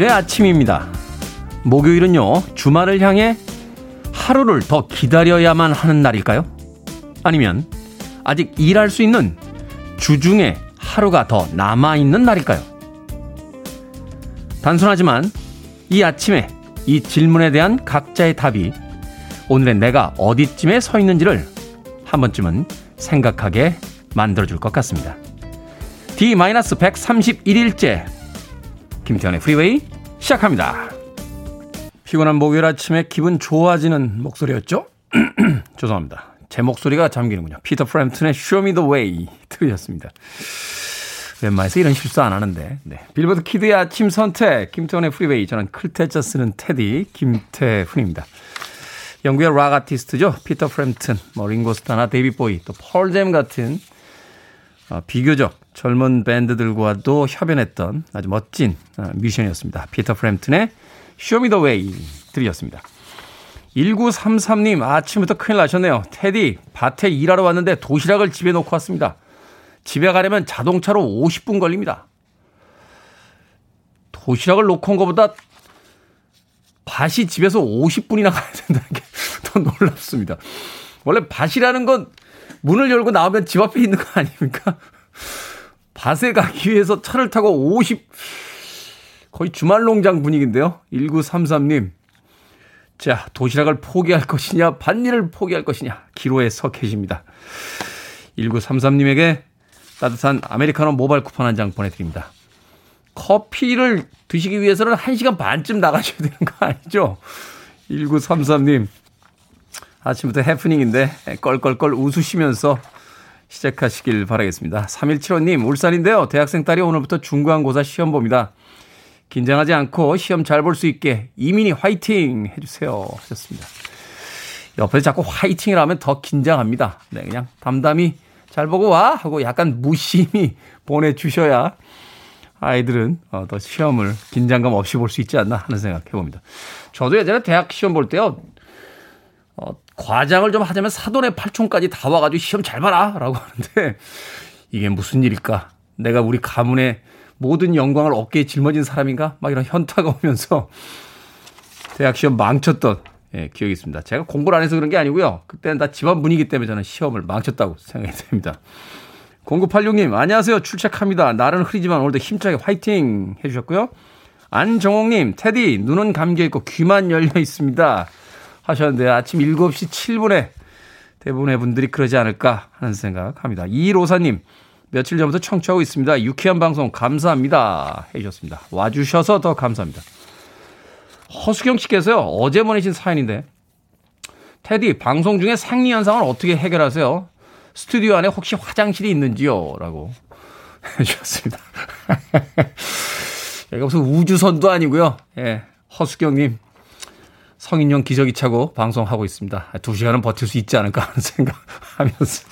목요일의 아침입니다. 목요일은요, 주말을 향해 하루를 더 기다려야만 하는 날일까요? 아니면 아직 일할 수 있는 주중에 하루가 더 남아있는 날일까요? 단순하지만 이 아침에 이 질문에 대한 각자의 답이 오늘의 내가 어디쯤에 서 있는지를 한 번쯤은 생각하게 만들어줄 것 같습니다. D-131일째 김태훈의 프리웨이 시작합니다. 피곤한 목요일 아침에 기분 좋아지는 목소리였죠? 죄송합니다. 제 목소리가 잠기는군요. 피터 프램튼의 Show Me The Way 들으셨습니다. 웬만해서 이런 실수 안 하는데. 네. 빌보드 키드의 아침 선택, 김태훈의 프리웨이. 저는 클 태 자 쓰는 태디, 김태훈입니다. 영국의 락 아티스트죠. 피터 프램튼, 뭐 링고스타나 데이비드 보위, 또 펄잼 같은 어, 비교적 젊은 밴드들과도 협연했던 아주 멋진 어, 뮤지션이었습니다. 피터 프램튼의 Way 들으셨습니다. 1933님 아침부터 큰일 나셨네요. 테디 밭에 일하러 왔는데 도시락을 집에 놓고 왔습니다. 집에 가려면 자동차로 50분 걸립니다. 도시락을 놓고 온 것보다 밭이 집에서 50분이나 가야 된다는 게 더 놀랍습니다. 원래 밭이라는 건 문을 열고 나오면 집 앞에 있는 거 아닙니까? 밭에 가기 위해서 차를 타고 50, 거의 주말 농장 분위기인데요. 1933님. 자, 도시락을 포기할 것이냐, 밭일을 포기할 것이냐, 기로에 서 계십니다. 1933님에게 따뜻한 아메리카노 모바일 쿠폰 한 장 보내드립니다. 커피를 드시기 위해서는 1시간 반쯤 나가셔야 되는 거 아니죠? 1933님. 아침부터 해프닝인데 껄껄껄 웃으시면서 시작하시길 바라겠습니다. 3175님, 울산인데요. 대학생 딸이 오늘부터 중간고사 시험 봅니다. 긴장하지 않고 시험 잘 볼 수 있게 이민이 화이팅 해주세요. 하셨습니다. 옆에서 자꾸 화이팅을 하면 더 긴장합니다. 네, 그냥 담담히 잘 보고 와! 하고 약간 무심히 보내주셔야 아이들은 어, 더 시험을 긴장감 없이 볼 수 있지 않나 하는 생각 해봅니다. 저도 예전에 대학 시험 볼 때요, 어, 과장을 좀 하자면 사돈의 팔촌까지 다 와가지고 시험 잘 봐라! 라고 하는데, 이게 무슨 일일까? 내가 우리 가문의 모든 영광을 어깨에 짊어진 사람인가? 막 이런 현타가 오면서 대학 시험 망쳤던 예, 기억이 있습니다. 제가 공부를 안 해서 그런 게 아니고요. 그때는 다 집안 분위기 때문에 저는 시험을 망쳤다고 생각이 됩니다. 0986님, 안녕하세요. 출첵합니다. 날은 흐리지만 오늘도 힘차게 화이팅 해주셨고요. 안정옥님, 테디, 눈은 감겨있고 귀만 열려 있습니다. 하셨는데 아침 7시 7분에 대부분의 분들이 그러지 않을까 하는 생각합니다. 이로사님, 며칠 전부터 청취하고 있습니다. 유쾌한 방송 감사합니다. 해주셨습니다. 와주셔서 더 감사합니다. 허수경 씨께서요, 어제 보내신 사연인데, 테디, 방송 중에 생리 현상을 어떻게 해결하세요? 스튜디오 안에 혹시 화장실이 있는지요? 라고 해주셨습니다. 여기가 무슨 우주선도 아니고요. 예, 허수경님, 성인용 기저귀 차고 방송하고 있습니다. 두 시간은 버틸 수 있지 않을까 하는 생각하면서.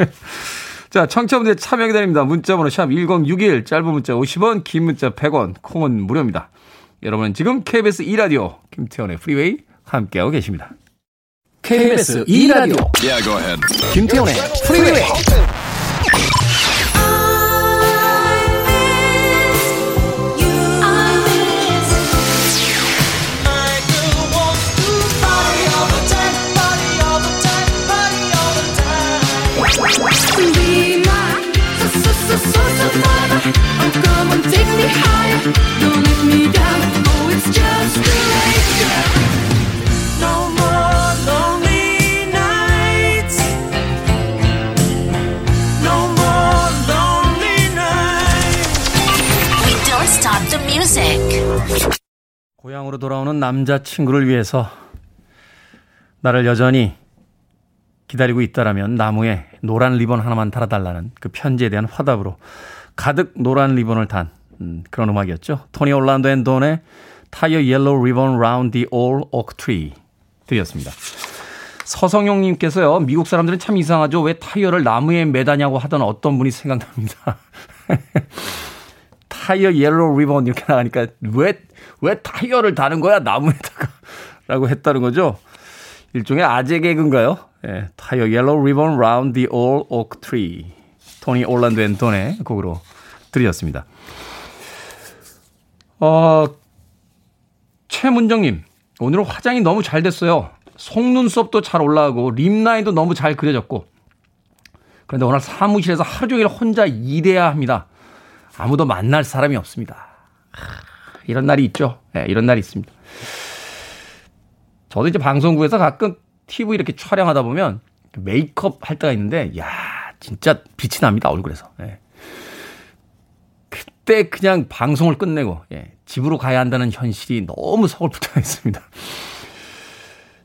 자, 청취자분들 참여 기다립니다. 문자번호 샵 1061, 짧은 문자 50원, 긴 문자 100원, 콩은 무료입니다. 여러분은 지금 KBS 2라디오 김태훈의 프리웨이 함께하고 계십니다. KBS 2라디오 예, 김태원의 프리웨이 고향으로 돌아오는 남자친구를 위해서 나를 여전히 기다리고 있다라면 나무에 노란 리본 하나만 달아달라는 그 편지에 대한 화답으로 가득 노란 리본을 단 음, 그런 음악이었죠. 토니 올란도 앤 돈의 Tie a Yellow Ribbon Round the Ole Oak Tree 드렸습니다. 서성용님께서요. 미국 사람들은 참 이상하죠. 왜 타이어를 나무에 매다냐고 하던 어떤 분이 생각납니다. Tie a Yellow Ribbon 이렇게 나가니까 왜, 왜 타이어를 다는 거야? 나무에다가. 라고 했다는 거죠. 일종의 아재 개그인가요? 예, Tie a Yellow Ribbon Round the Ole Oak Tree. 토니 올란도 앤 돈의 곡으로 들으셨습니다. 어, 최문정님, 오늘은 화장이 너무 잘 됐어요. 속눈썹도 잘 올라가고 립라인도 너무 잘 그려졌고 그런데 오늘 사무실에서 하루 종일 혼자 일해야 합니다. 아무도 만날 사람이 없습니다. 이런 날이 있죠. 네, 이런 날이 있습니다. 저도 이제 방송국에서 가끔 TV 이렇게 촬영하다 보면 메이크업 할 때가 있는데, 야 진짜 빛이 납니다, 얼굴에서. 네. 그때 그냥 방송을 끝내고, 예, 집으로 가야 한다는 현실이 너무 서글프다 했습니다.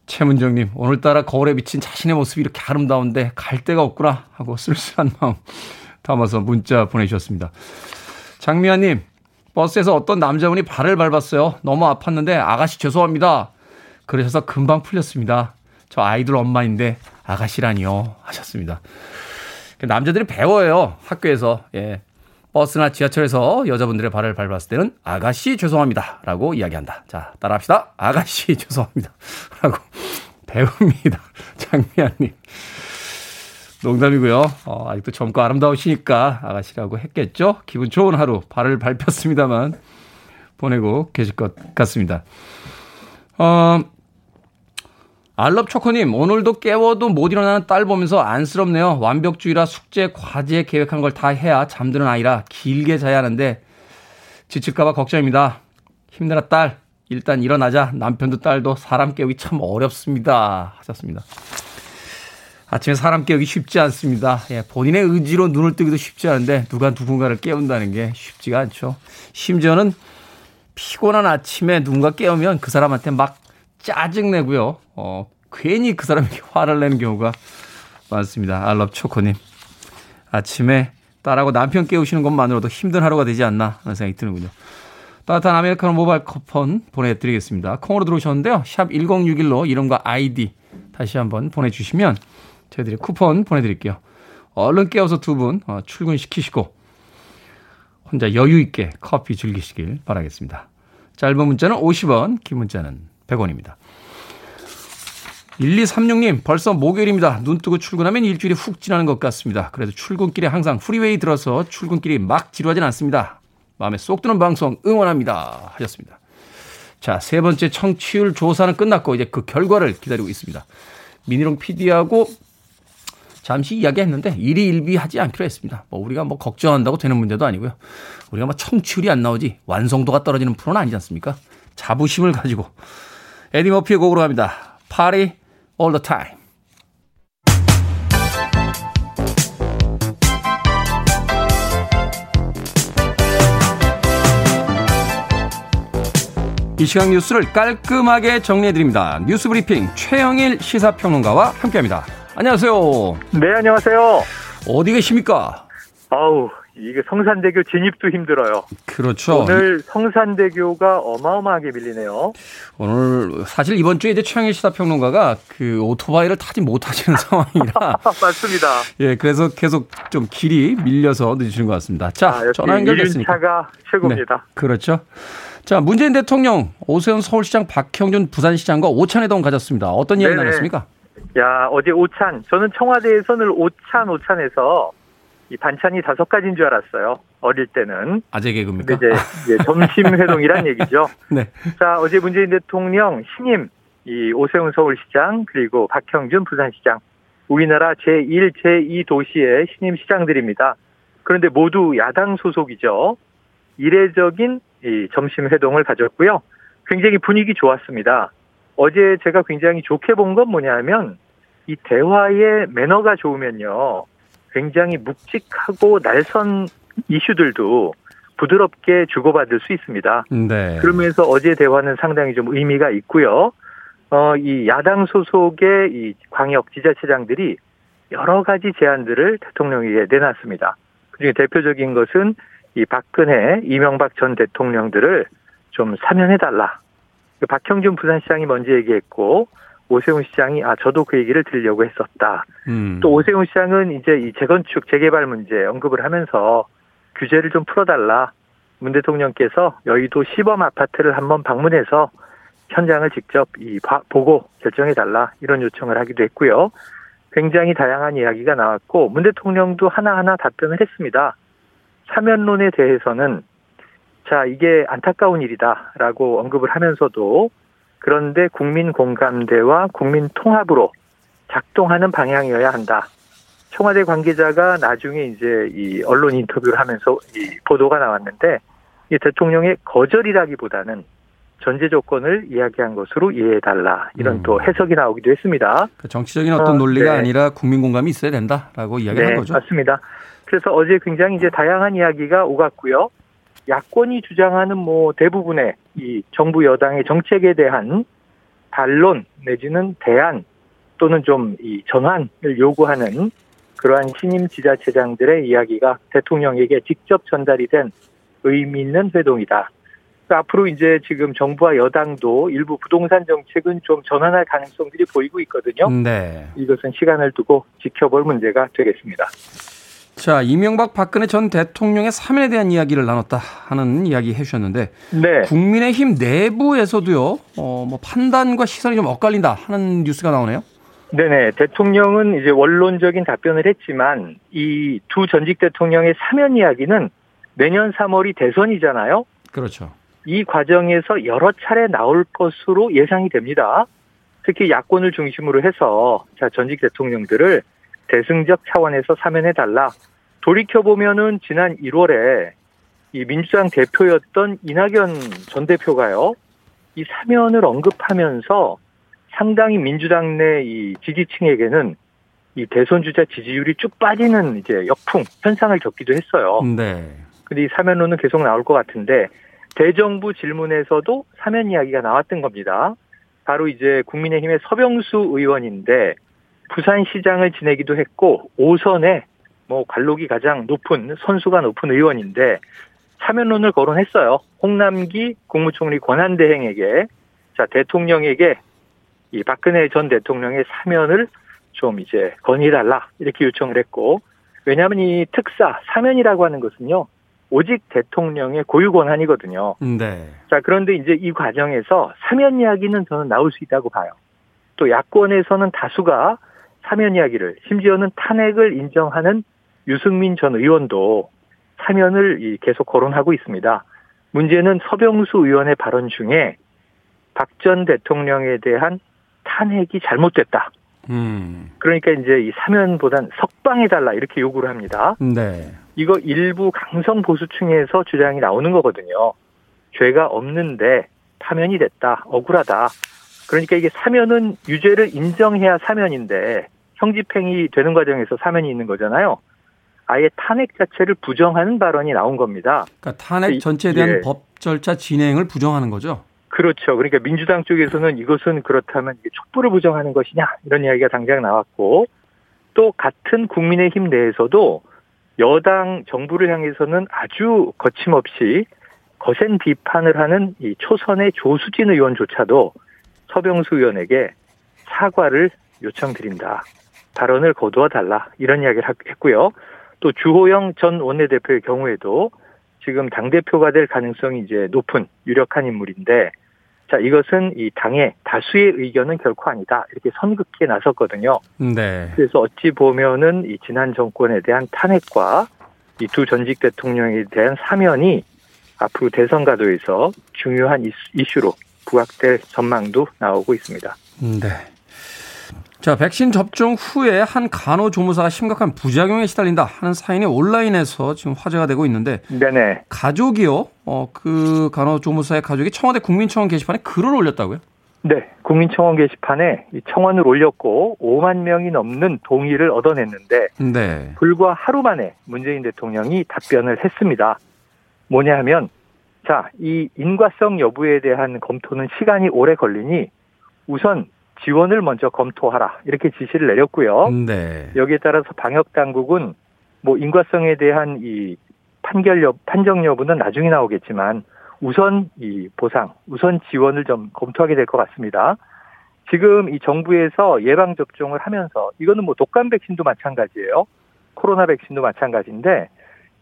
최문정님, 오늘따라 거울에 비친 자신의 모습이 이렇게 아름다운데 갈 데가 없구나 하고 쓸쓸한 마음 담아서 문자 보내주셨습니다. 장미아님, 버스에서 어떤 남자분이 발을 밟았어요. 너무 아팠는데 아가씨 죄송합니다. 그러셔서 금방 풀렸습니다. 저 아이들 엄마인데 아가씨라니요 하셨습니다. 남자들이 배워요 학교에서 예. 버스나 지하철에서 여자분들의 발을 밟았을 때는 아가씨 죄송합니다. 라고 이야기한다. 자, 따라합시다. 아가씨 죄송합니다. 라고 배웁니다. 장미아님. 농담이고요. 어, 아직도 젊고 아름다우시니까 아가씨라고 했겠죠? 기분 좋은 하루, 발을 밟혔습니다만 보내고 계실 것 같습니다. 어, 알럽 초코님, 오늘도 깨워도 못 일어나는 딸 보면서 안쓰럽네요. 완벽주의라 숙제, 과제 계획한 걸 다 해야 잠드는 아이라 길게 자야 하는데 지칠까봐 걱정입니다. 힘내라 딸. 일단 일어나자. 남편도 딸도 사람 깨우기 참 어렵습니다. 하셨습니다. 아침에 사람 깨우기 쉽지 않습니다. 예, 본인의 의지로 눈을 뜨기도 쉽지 않은데 누가 누군가를 깨운다는 게 쉽지가 않죠. 심지어는 피곤한 아침에 누군가 깨우면 그 사람한테 막 짜증내고요. 어, 괜히 그 사람에게 화를 내는 경우가 많습니다. 알럽 초코님. 아침에 딸하고 남편 깨우시는 것만으로도 힘든 하루가 되지 않나 하는 생각이 드는군요. 따뜻한 아메리카노 모바일 쿠폰 보내드리겠습니다. 콩으로 들어오셨는데요. 샵 1061로 이름과 아이디 다시 한번 보내주시면 저희들이 쿠폰 보내드릴게요. 얼른 깨워서 두분 어, 출근시키시고 혼자 여유 있게 커피 즐기시길 바라겠습니다. 짧은 문자는 50원, 긴 문자는 100원입니다. 1236님, 벌써 목요일입니다. 눈 뜨고 출근하면 일주일이 훅 지나는 것 같습니다. 그래도 출근길에 항상 프리웨이 들어서 출근길이 막 지루하진 않습니다. 마음에 쏙 드는 방송 응원합니다. 하셨습니다. 자, 세 번째 청취율 조사는 끝났고 이제 그 결과를 기다리고 있습니다. 미니롱 PD하고 잠시 이야기했는데 일희일비하지 않기로 했습니다. 뭐 우리가 뭐 걱정한다고 되는 문제도 아니고요. 우리가 뭐 청취율이 안 나오지 완성도가 떨어지는 프로는 아니지 않습니까? 자부심을 가지고 에디 머피의 곡으로 갑니다. Party all the time. 이 시간 뉴스를 깔끔하게 정리해드립니다. 뉴스 브리핑 최영일 시사평론가와 함께합니다. 안녕하세요. 네, 안녕하세요. 어디 계십니까? 아우, 이게 성산대교 진입도 힘들어요. 그렇죠. 오늘 성산대교가 어마어마하게 밀리네요. 오늘 사실 이번 주에 이제 최영일 시사평론가가 그 오토바이를 타지 못하시는 상황이라 맞습니다. 예, 그래서 계속 좀 길이 밀려서 늦으시는 것 같습니다. 자, 아, 전화 연결됐으니까. 차가 최고입니다. 네, 그렇죠. 자, 문재인 대통령 오세훈 서울시장 박형준 부산시장과 오찬회동 가졌습니다. 어떤 이야기 네네. 나눴습니까? 야, 어제 오찬. 저는 청와대에서 늘 오찬, 오찬해서 이 반찬이 다섯 가지인 줄 알았어요. 어릴 때는. 아재 개그입니까? 이제, 이제 점심 회동이란 얘기죠. 네. 자, 어제 문재인 대통령 신임 이 오세훈 서울시장 그리고 박형준 부산시장 우리나라 제1, 제2 도시의 신임 시장들입니다. 그런데 모두 야당 소속이죠. 이례적인 이 점심 회동을 가졌고요. 굉장히 분위기 좋았습니다. 어제 제가 굉장히 좋게 본 건 뭐냐면 이 대화의 매너가 좋으면요. 굉장히 묵직하고 날선 이슈들도 부드럽게 주고받을 수 있습니다. 네. 그러면서 어제 대화는 상당히 좀 의미가 있고요. 어, 이 야당 소속의 이 광역 지자체장들이 여러 가지 제안들을 대통령에게 내놨습니다. 그중에 대표적인 것은 이 박근혜, 이명박 전 대통령들을 좀 사면해달라. 그 박형준 부산시장이 먼저 얘기했고, 오세훈 시장이 아, 저도 그 얘기를 들으려고 했었다. 음. 또 오세훈 시장은 이제 이 재건축, 재개발 문제 언급을 하면서 규제를 좀 풀어달라. 문 대통령께서 여의도 시범 아파트를 한번 방문해서 현장을 직접 이 봐- 보고 결정해 달라. 이런 요청을 하기도 했고요. 굉장히 다양한 이야기가 나왔고, 문 대통령도 하나하나 답변을 했습니다. 사면론에 대해서는 자, 이게 안타까운 일이다라고 언급을 하면서도 그런데 국민 공감대와 국민 통합으로 작동하는 방향이어야 한다. 청와대 관계자가 나중에 이제 이 언론 인터뷰를 하면서 이 보도가 나왔는데 이 대통령의 거절이라기보다는 전제 조건을 이야기한 것으로 이해해달라 이런 음. 또 해석이 나오기도 했습니다. 그 정치적인 어떤 어, 논리가 네. 아니라 국민 공감이 있어야 된다라고 이야기한 네, 거죠. 맞습니다. 그래서 어제 굉장히 이제 다양한 이야기가 오갔고요. 야권이 주장하는 뭐 대부분의 이 정부 여당의 정책에 대한 반론 내지는 대안 또는 좀 이 전환을 요구하는 그러한 신임 지자체장들의 이야기가 대통령에게 직접 전달이 된 의미 있는 회동이다. 그러니까 앞으로 이제 지금 정부와 여당도 일부 부동산 정책은 좀 전환할 가능성들이 보이고 있거든요. 네. 이것은 시간을 두고 지켜볼 문제가 되겠습니다. 자, 이명박 박근혜 전 대통령의 사면에 대한 이야기를 나눴다 하는 이야기 해주셨는데, 네. 국민의힘 내부에서도요, 어, 뭐 판단과 시선이 좀 엇갈린다 하는 뉴스가 나오네요. 네네. 대통령은 이제 원론적인 답변을 했지만, 이 두 전직 대통령의 사면 이야기는 내년 3월이 대선이잖아요. 그렇죠. 이 과정에서 여러 차례 나올 것으로 예상이 됩니다. 특히 야권을 중심으로 해서 자 전직 대통령들을 대승적 차원에서 사면해달라. 돌이켜보면은 지난 1월에 이 민주당 대표였던 이낙연 전 대표가요. 이 사면을 언급하면서 상당히 민주당 내 이 지지층에게는 이 대선 주자 지지율이 쭉 빠지는 이제 역풍 현상을 겪기도 했어요. 네. 근데 이 사면론은 계속 나올 것 같은데 대정부 질문에서도 사면 이야기가 나왔던 겁니다. 바로 이제 국민의힘의 서병수 의원인데 부산시장을 지내기도 했고 5선에 뭐 관록이 가장 높은 선수가 높은 의원인데 사면론을 거론했어요. 홍남기 국무총리 권한대행에게 자 대통령에게 이 박근혜 전 대통령의 사면을 좀 이제 건의해달라 이렇게 요청을 했고 왜냐하면 이 특사 사면이라고 하는 것은요 오직 대통령의 고유 권한이거든요. 네. 자, 그런데 이제 이 과정에서 사면 이야기는 저는 나올 수 있다고 봐요. 또 야권에서는 다수가 사면 이야기를 심지어는 탄핵을 인정하는 유승민 전 의원도 사면을 계속 거론하고 있습니다. 문제는 서병수 의원의 발언 중에 박 전 대통령에 대한 탄핵이 잘못됐다. 음. 그러니까 이제 이 사면보단 석방해달라 이렇게 요구를 합니다. 네. 이거 일부 강성 보수층에서 주장이 나오는 거거든요. 죄가 없는데 파면이 됐다. 억울하다. 그러니까 이게 사면은 유죄를 인정해야 사면인데 형집행이 되는 과정에서 사면이 있는 거잖아요. 아예 탄핵 자체를 부정하는 발언이 나온 겁니다. 그러니까 탄핵 전체에 대한 예. 법 절차 진행을 부정하는 거죠. 그렇죠. 그러니까 민주당 쪽에서는 이것은 그렇다면 촉불을 부정하는 것이냐 이런 이야기가 당장 나왔고 또 같은 국민의힘 내에서도 여당 정부를 향해서는 아주 거침없이 거센 비판을 하는 이 초선의 조수진 의원조차도 서병수 의원에게 사과를 요청드린다. 발언을 거두어 달라. 이런 이야기를 했고요. 또 주호영 전 원내대표의 경우에도 지금 당대표가 될 가능성이 이제 높은 유력한 인물인데 자, 이것은 이 당의 다수의 의견은 결코 아니다. 이렇게 선긋기에 나섰거든요. 네. 그래서 어찌 보면은 이 지난 정권에 대한 탄핵과 이 두 전직 대통령에 대한 사면이 앞으로 대선 가도에서 중요한 이슈로 부각될 전망도 나오고 있습니다. 네. 자, 백신 접종 후에 한 간호조무사가 심각한 부작용에 시달린다 하는 사연이 온라인에서 지금 화제가 되고 있는데. 네네. 가족이요, 어, 그 간호조무사의 가족이 청와대 국민청원 게시판에 글을 올렸다고요? 네. 국민청원 게시판에 청원을 올렸고 5만 명이 넘는 동의를 얻어냈는데. 네. 불과 하루 만에 문재인 대통령이 답변을 했습니다. 뭐냐 하면, 자, 이 인과성 여부에 대한 검토는 시간이 오래 걸리니 우선 지원을 먼저 검토하라 이렇게 지시를 내렸고요. 네. 여기에 따라서 방역 당국은 뭐 인과성에 대한 이 판결 여 판정 여부는 나중에 나오겠지만 우선 이 보상, 우선 지원을 좀 검토하게 될 것 같습니다. 지금 이 정부에서 예방 접종을 하면서 이거는 뭐 독감 백신도 마찬가지예요. 코로나 백신도 마찬가지인데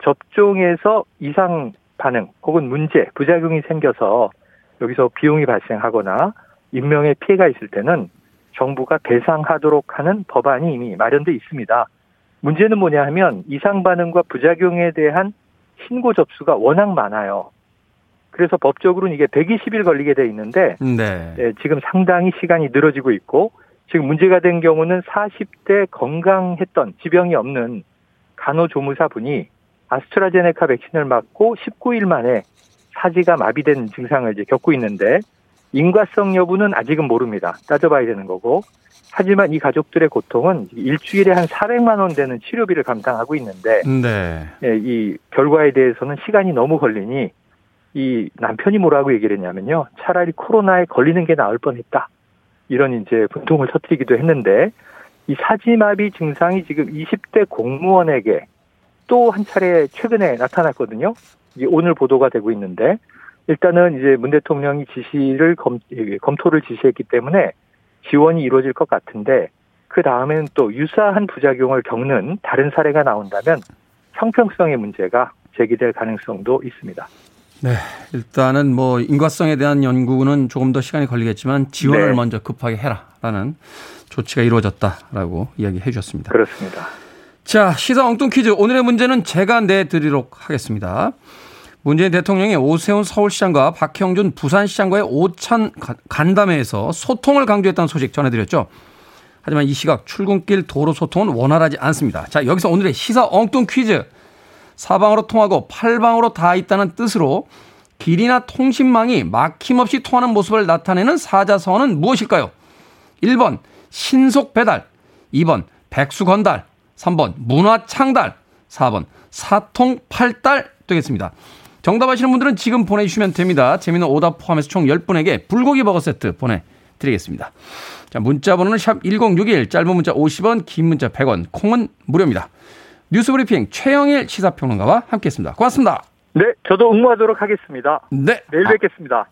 접종에서 이상 반응 혹은 문제, 부작용이 생겨서 여기서 비용이 발생하거나 인명의 피해가 있을 때는 정부가 배상하도록 하는 법안이 이미 마련돼 있습니다. 문제는 뭐냐 하면 이상 반응과 부작용에 대한 신고 접수가 워낙 많아요. 그래서 법적으로는 이게 120일 걸리게 돼 있는데 네. 예, 지금 상당히 시간이 늘어지고 있고 지금 문제가 된 경우는 40대 건강했던 지병이 없는 간호조무사분이 아스트라제네카 백신을 맞고 19일 만에 사지가 마비된 증상을 이제 겪고 있는데 인과성 여부는 아직은 모릅니다. 따져봐야 되는 거고. 하지만 이 가족들의 고통은 일주일에 한 400만 원 되는 치료비를 감당하고 있는데 네. 예, 이 결과에 대해서는 시간이 너무 걸리니 이 남편이 뭐라고 얘기를 했냐면요. 차라리 코로나에 걸리는 게 나을 뻔했다. 이런 이제 분통을 터뜨리기도 했는데 이 사지마비 증상이 지금 20대 공무원에게 또 한 차례 최근에 나타났거든요. 이게 오늘 보도가 되고 있는데 일단은 이제 문 대통령이 지시를 검, 검토를 지시했기 때문에 지원이 이루어질 것 같은데 그 다음에는 또 유사한 부작용을 겪는 다른 사례가 나온다면 형평성의 문제가 제기될 가능성도 있습니다. 네, 일단은 뭐 인과성에 대한 연구는 조금 더 시간이 걸리겠지만 지원을 네. 먼저 급하게 해라라는 조치가 이루어졌다라고 이야기해 주셨습니다. 그렇습니다. 자, 시사 엉뚱 퀴즈 오늘의 문제는 제가 내드리도록 하겠습니다. 문재인 대통령이 오세훈 서울시장과 박형준 부산시장과의 오찬 간담회에서 소통을 강조했다는 소식 전해드렸죠. 하지만 이 시각 출근길 도로 소통은 원활하지 않습니다. 자, 여기서 오늘의 시사 엉뚱 퀴즈. 사방으로 통하고 팔방으로 다 있다는 뜻으로 길이나 통신망이 막힘없이 통하는 모습을 나타내는 사자성어는 무엇일까요? 1번 신속 배달, 2번 백수 건달, 3번 문화 창달, 4번 사통 팔달 되겠습니다. 정답 아시는 분들은 지금 보내주시면 됩니다. 재미있는 오답 포함해서 총 10분에게 불고기 버거 세트 보내드리겠습니다. 자, 문자 번호는 샵 1061, 짧은 문자 50원, 긴 문자 100원, 콩은 무료입니다. 뉴스 브리핑 최영일 시사평론가와 함께했습니다. 고맙습니다. 네, 저도 응모하도록 하겠습니다. 네. 내일 아. 뵙겠습니다.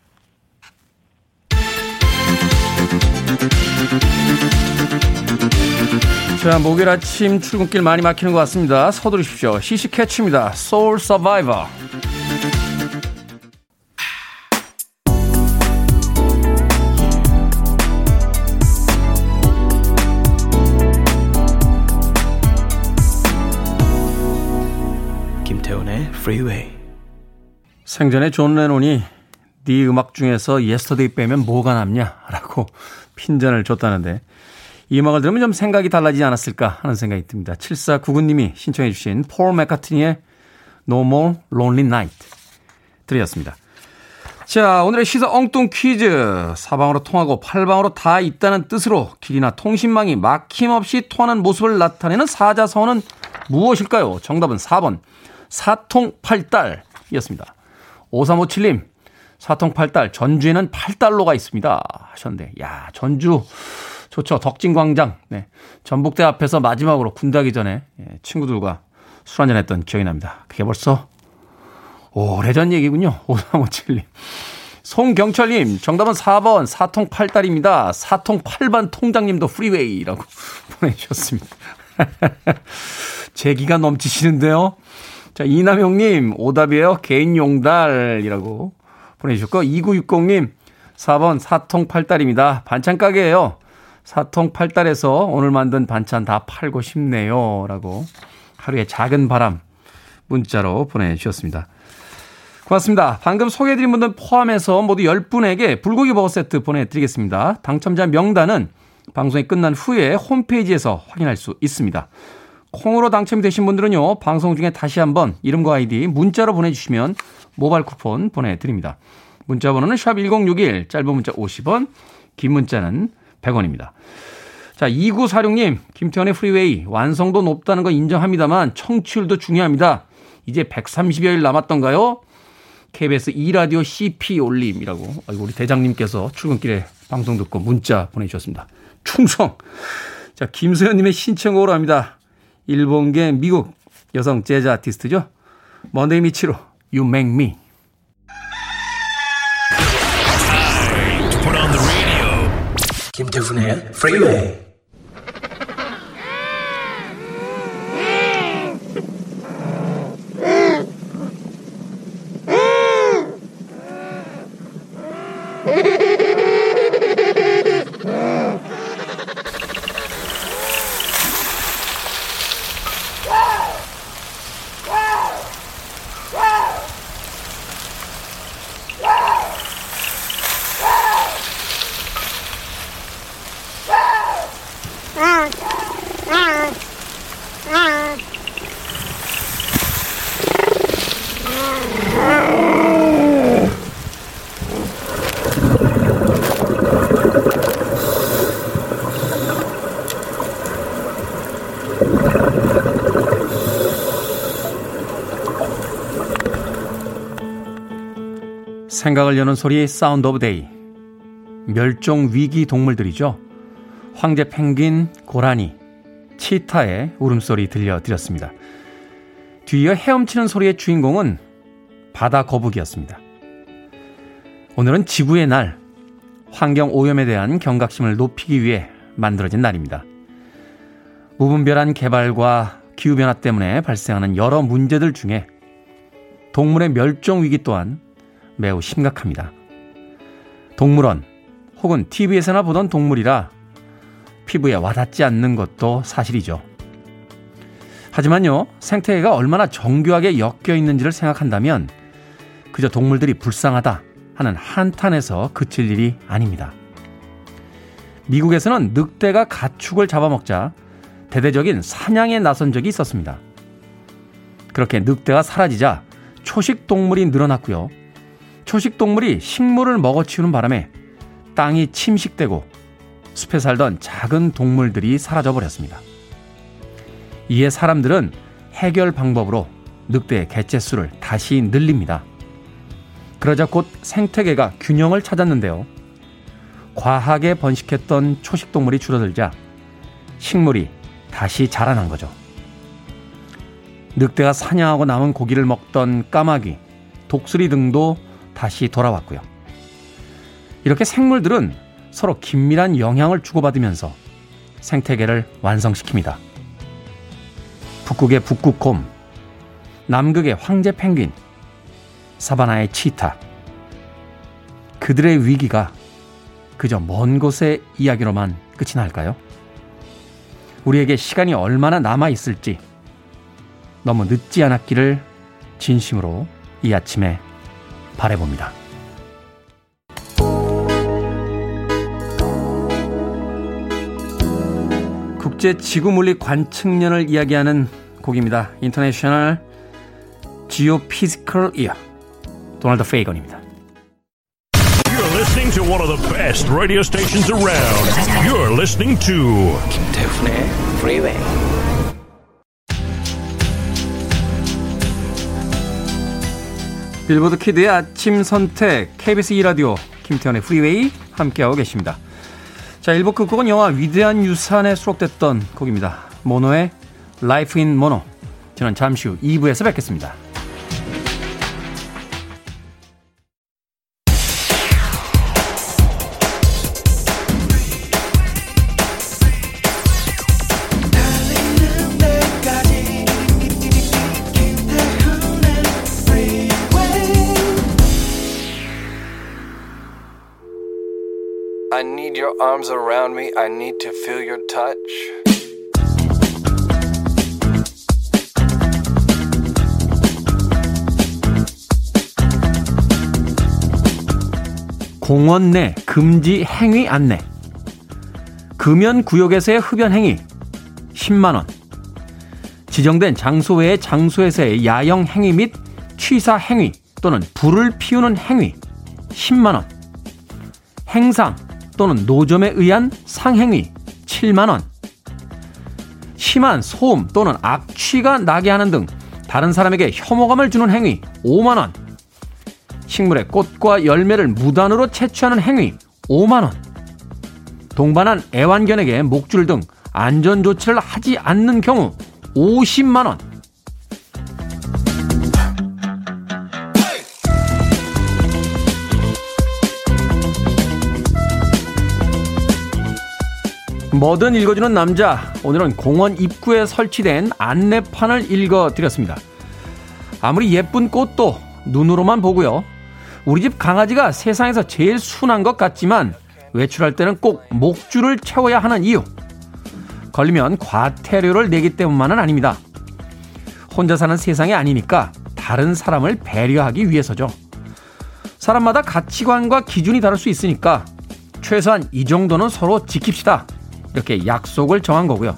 자, 목요일 아침 출근길 많이 막히는 것 같습니다. 서두르십시오. 시시 캐치입니다. Soul Survivor. 김태훈의 Freeway. 생전에 존 레논이 네 음악 중에서 Yesterday 빼면 뭐가 남냐라고 핀잔을 줬다는데 이 음악을 들으면 좀 생각이 달라지지 않았을까 하는 생각이 듭니다. 7499님이 신청해 주신 폴 맥카트니의 No More Lonely Night 들으셨습니다. 자, 오늘의 시사 엉뚱 퀴즈. 사방으로 통하고 팔방으로 다 있다는 뜻으로 길이나 통신망이 막힘없이 통하는 모습을 나타내는 사자성어는 무엇일까요? 정답은 4번. 사통팔달이었습니다. 5357님, 사통팔달, 전주에는 팔달로가 있습니다. 하셨는데, 야, 전주 좋죠. 덕진광장. 네. 전북대 앞에서 마지막으로 군대 하기 전에 예, 친구들과 술 한잔 했던 기억이 납니다. 그게 벌써 오래전 얘기군요. 5357님. 송경철님, 정답은 4번 사통 팔달입니다. 사통 팔반 통장님도 프리웨이라고 보내주셨습니다. 제기가 넘치시는데요. 자, 이남용님, 오답이에요. 개인 용달이라고 보내주셨고, 2960님, 4번 사통 팔달입니다. 반찬 가게예요. 사통 팔달에서 오늘 만든 반찬 다 팔고 싶네요. 라고 하루의 작은 바람 문자로 보내주셨습니다. 고맙습니다. 방금 소개해드린 분들 포함해서 모두 10분에게 불고기 버거 세트 보내드리겠습니다. 당첨자 명단은 방송이 끝난 후에 홈페이지에서 확인할 수 있습니다. 콩으로 당첨이 되신 분들은요, 방송 중에 다시 한번 이름과 아이디 문자로 보내주시면 모바일 쿠폰 보내드립니다. 문자 번호는 샵 1061, 짧은 문자 50원, 긴 문자는 100원입니다. 자, 2946님, 김태훈의 프리웨이, 완성도 높다는 거 인정합니다만 청취율도 중요합니다. 이제 130여일 남았던가요? KBS 2라디오 CP 올림이라고. 우리 대장님께서 출근길에 방송 듣고 문자 보내주셨습니다. 충성! 자, 김소연님의 신청곡으로 합니다. 일본계 미국 여성 재즈 아티스트죠. 먼데이 미치루, You Make Me. 김태훈의 프리웨이 생각을 여는 소리 Sound of Day. 멸종 위기 동물들이죠. 황제 펭귄, 고라니, 치타의 울음소리 들려드렸습니다. 뒤이어 헤엄치는 소리의 주인공은 바다 거북이였습니다. 오늘은 지구의 날, 환경 오염에 대한 경각심을 높이기 위해 만들어진 날입니다. 무분별한 개발과 기후변화 때문에 발생하는 여러 문제들 중에 동물의 멸종 위기 또한 매우 심각합니다. 동물원 혹은 TV에서나 보던 동물이라 피부에 와닿지 않는 것도 사실이죠. 하지만요, 생태계가 얼마나 정교하게 엮여 있는지를 생각한다면 그저 동물들이 불쌍하다 하는 한탄에서 그칠 일이 아닙니다. 미국에서는 늑대가 가축을 잡아먹자 대대적인 사냥에 나선 적이 있었습니다. 그렇게 늑대가 사라지자 초식 동물이 늘어났고요. 초식 동물이 식물을 먹어치우는 바람에 땅이 침식되고 숲에 살던 작은 동물들이 사라져 버렸습니다. 이에 사람들은 해결 방법으로 늑대의 개체수를 다시 늘립니다. 그러자 곧 생태계가 균형을 찾았는데요. 과하게 번식했던 초식 동물이 줄어들자 식물이 다시 자라난 거죠. 늑대가 사냥하고 남은 고기를 먹던 까마귀, 독수리 등도 다시 돌아왔고요. 이렇게 생물들은 서로 긴밀한 영향을 주고받으면서 생태계를 완성시킵니다. 북극의 북극곰, 남극의 황제 펭귄, 사바나의 치타. 그들의 위기가 그저 먼 곳의 이야기로만 끝이 날까요? 우리에게 시간이 얼마나 남아 있을지 너무 늦지 않았기를 진심으로 이 아침에 바래봅니다. 국제 지구 물리 관측년을 이야기하는 곡입니다. International Geophysical Year 도널드 페이건입니다. You're listening to one of the best radio stations around. You're listening to 김태훈의 Freeway. 빌보드 키드의 아침 선택 KBS 2라디오 김태훈의 프리웨이 함께하고 계십니다. 자, 1부 끝곡은 영화 위대한 유산에 수록됐던 곡입니다. 모노의 Life in Mono. 저는 잠시 후 2부에서 뵙겠습니다. Arms around me. I need to feel your touch. 공원 내 금지 행위 안내. 금연 구역에서의 흡연 행위 10만 원. 지정된 장소 외의 장소에서의 야영 행위 및 취사 행위 또는 불을 피우는 행위 10만 원. 행상 또는 노점에 의한 상행위 7만 원. 심한 소음 또는 악취가 나게 하는 등 다른 사람에게 혐오감을 주는 행위 5만 원. 식물의 꽃과 열매를 무단으로 채취하는 행위 5만 원. 동반한 애완견에게 목줄 등 안전 조치를 하지 않는 경우 50만 원. 뭐든 읽어주는 남자. 오늘은 공원 입구에 설치된 안내판을 읽어드렸습니다. 아무리 예쁜 꽃도 눈으로만 보고요. 우리 집 강아지가 세상에서 제일 순한 것 같지만 외출할 때는 꼭 목줄을 채워야 하는 이유. 걸리면 과태료를 내기 때문만은 아닙니다. 혼자 사는 세상이 아니니까 다른 사람을 배려하기 위해서죠. 사람마다 가치관과 기준이 다를 수 있으니까 최소한 이 정도는 서로 지킵시다. 이렇게 약속을 정한 거고요.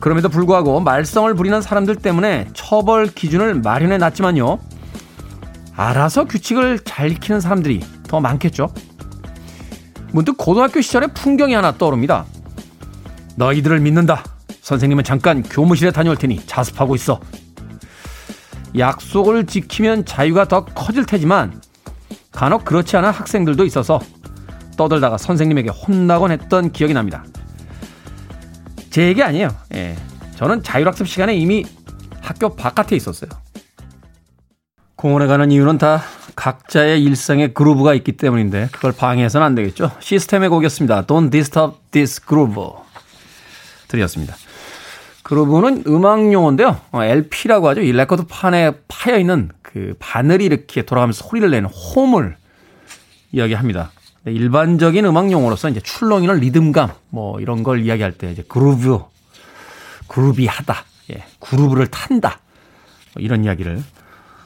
그럼에도 불구하고 말썽을 부리는 사람들 때문에 처벌 기준을 마련해 놨지만요. 알아서 규칙을 잘 지키는 사람들이 더 많겠죠. 문득 고등학교 시절의 풍경이 하나 떠오릅니다. 너희들을 믿는다. 선생님은 잠깐 교무실에 다녀올 테니 자습하고 있어. 약속을 지키면 자유가 더 커질 테지만 간혹 그렇지 않은 학생들도 있어서 떠들다가 선생님에게 혼나곤 했던 기억이 납니다. 제 얘기 아니에요. 예. 저는 자율학습 시간에 이미 학교 바깥에 있었어요. 공원에 가는 이유는 다 각자의 일상에 groove가 있기 때문인데 그걸 방해해서는 안 되겠죠. 시스템의 곡이었습니다. Don't disturb this groove. 드렸습니다. groove는 음악 용어인데요. LP라고 하죠. 이 레코드 판에 파여 있는 그 바늘이 이렇게 돌아가면서 소리를 내는 홈을 이야기합니다. 일반적인 음악 용어로서 이제 출렁이는 리듬감 뭐 이런 걸 이야기할 때 이제 groove, groovy하다, 예, groove를 탄다 뭐 이런 이야기를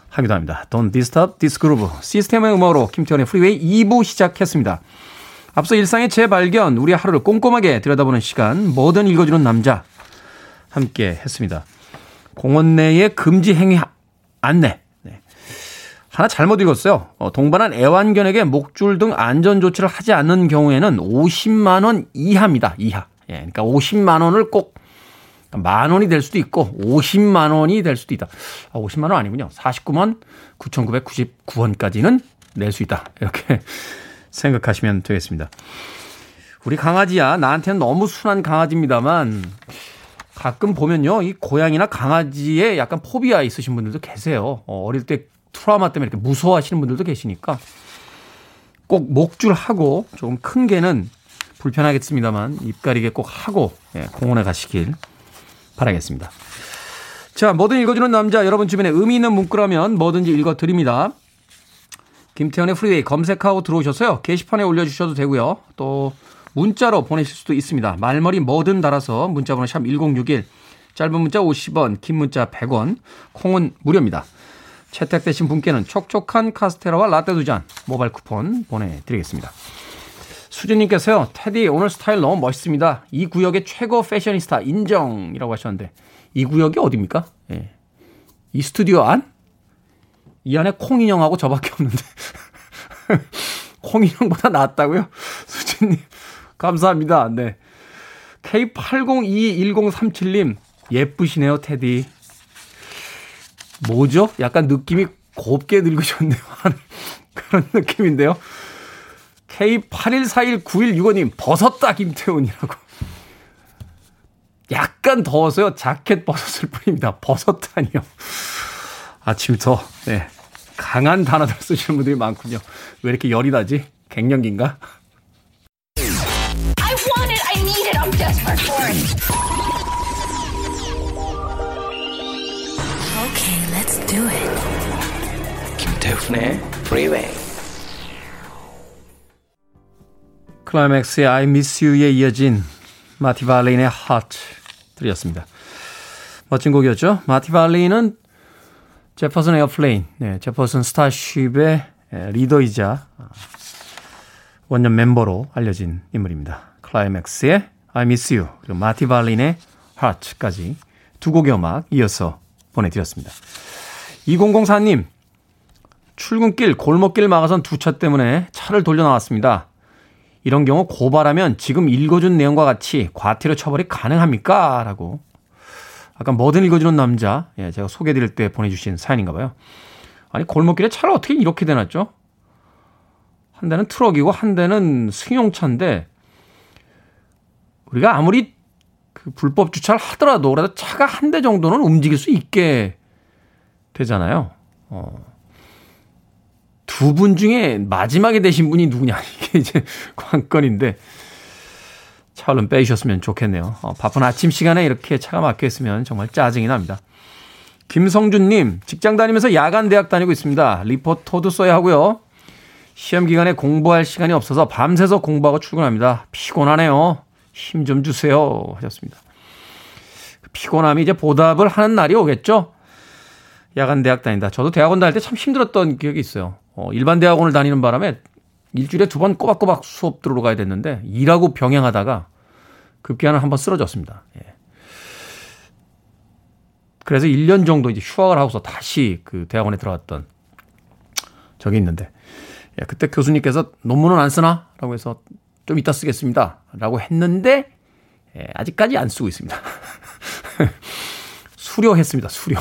하기도 합니다. Don't disturb this groove. 시스템의 음악으로 김태훈의 프리웨이 2부 시작했습니다. 앞서 일상의 재발견, 우리 하루를 꼼꼼하게 들여다보는 시간, 뭐든 읽어주는 남자 함께 했습니다. 공원 내의 금지 행위 안내. 네. 하나 잘못 읽었어요. 어, 동반한 애완견에게 목줄 등 안전 조치를 하지 않는 경우에는 50만 원 이하입니다. 이하. 예, 그러니까 50만 원을 꼭 만 원이 될 수도 있고 50만 원이 될 수도 있다. 아, 50만 원 아니군요. 49만 9,999원까지는 낼 수 있다. 이렇게 생각하시면 되겠습니다. 우리 강아지야 나한테는 너무 순한 강아지입니다만 가끔 보면요 이 고양이나 강아지에 약간 포비아 있으신 분들도 계세요. 어, 어릴 때 트라우마 때문에 이렇게 무서워하시는 분들도 계시니까 꼭 목줄하고 조금 큰 개는 불편하겠습니다만 입가리게 꼭 하고 예, 공원에 가시길 바라겠습니다. 자, 뭐든 읽어주는 남자, 여러분 주변에 의미 있는 문구라면 뭐든지 읽어드립니다. 김태현의 프리웨이 검색하고 들어오셔서요. 게시판에 올려주셔도 되고요. 또 문자로 보내실 수도 있습니다. 말머리 뭐든 달아서 문자번호 샵 1061, 짧은 문자 50원, 긴 문자 100원, 콩은 무료입니다. 채택되신 분께는 촉촉한 카스테라와 라떼 두 잔 모바일 쿠폰 보내드리겠습니다. 수진님께서요, 테디 오늘 스타일 너무 멋있습니다. 이 구역의 최고 패셔니스타 인정이라고 하셨는데 이 구역이 어디입니까? 예. 이 스튜디오 안? 이 안에 콩 인형하고 저밖에 없는데 콩 인형보다 낫다고요? 수진님 감사합니다. 네. K80211037님 예쁘시네요 테디. 뭐죠? 약간 느낌이 곱게 늙으셨네요. 그런 느낌인데요. K81419165님, 벗었다, 김태훈이라고. 약간 더워서요. 자켓 벗었을 뿐입니다. 벗었다니요. 아침부터, 네. 강한 단어들 쓰시는 분들이 많군요. 왜 이렇게 열이 나지? 갱년기인가? Do it. 김태훈의 Freeway. 클라이맥스의 I Miss You에 이어진 마티 발린의 Heart 들이었습니다. 멋진 곡이었죠. 마티 발린은 제퍼슨 에어플레인, 네, 제퍼슨 스타쉽의 리더이자 원년 멤버로 알려진 인물입니다. 클라이맥스의 I Miss You 그리고 마티 발린의 Hearts까지 두 곡의 음악 이어서 보내드렸습니다. 2004님 출근길 골목길 막아선 두 차 때문에 차를 돌려 나왔습니다. 이런 경우 고발하면 지금 읽어준 내용과 같이 과태료 처벌이 가능합니까? 라고. 아까 뭐든 읽어주는 남자, 예, 제가 소개해드릴 때 보내주신 사연인가 봐요. 아니, 골목길에 차를 어떻게 이렇게 대놨죠? 한 대는 트럭이고 한 대는 승용차인데, 우리가 아무리 그 불법 주차를 하더라도, 그래도 차가 한 대 정도는 움직일 수 있게 되잖아요. 어. 두 분 중에 마지막에 되신 분이 누구냐. 이게 이제 관건인데. 차 얼른 빼주셨으면 좋겠네요. 어, 바쁜 아침 시간에 이렇게 차가 막혀 있으면 정말 짜증이 납니다. 김성준님, 직장 다니면서 야간 대학 다니고 있습니다. 리포터도 써야 하고요. 시험 기간에 공부할 시간이 없어서 밤새서 공부하고 출근합니다. 피곤하네요. 힘 좀 주세요. 하셨습니다. 그 피곤함이 이제 보답을 하는 날이 오겠죠? 야간 대학 다닌다. 저도 대학원 다닐 때 참 힘들었던 기억이 있어요. 어, 일반 대학원을 다니는 바람에 일주일에 두 번 꼬박꼬박 수업 들으러 가야 됐는데 일하고 병행하다가 급기야는 한번 쓰러졌습니다. 예. 그래서 1년 정도 이제 휴학을 하고서 다시 그 대학원에 들어갔던 적이 있는데 예, 그때 교수님께서 논문은 안 쓰나? 라고 해서 좀 이따 쓰겠습니다. 라고 했는데 예, 아직까지 안 쓰고 있습니다. 수료했습니다. 수료.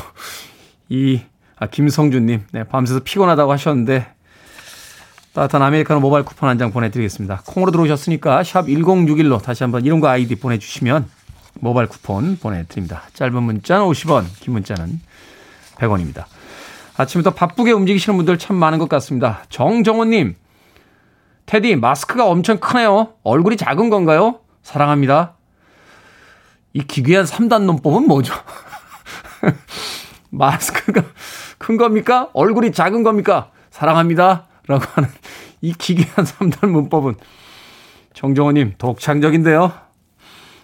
이 아, 김성준님, 네, 밤새서 피곤하다고 하셨는데, 따뜻한 아메리카노 모바일 쿠폰 한 장 보내드리겠습니다. 콩으로 들어오셨으니까 샵 1061로 다시 한번 이름과 아이디 보내주시면 모바일 쿠폰 보내드립니다. 짧은 문자는 50원, 긴 문자는 100원입니다. 아침부터 바쁘게 움직이시는 분들 참 많은 것 같습니다. 정정호님, 테디, 마스크가 엄청 크네요. 얼굴이 작은 건가요? 사랑합니다. 이 기괴한 3단 논법은 뭐죠? 마스크가 큰 겁니까? 얼굴이 작은 겁니까? 사랑합니다. 라고 하는 이 기괴한 3단 문법은 정정호님, 독창적인데요.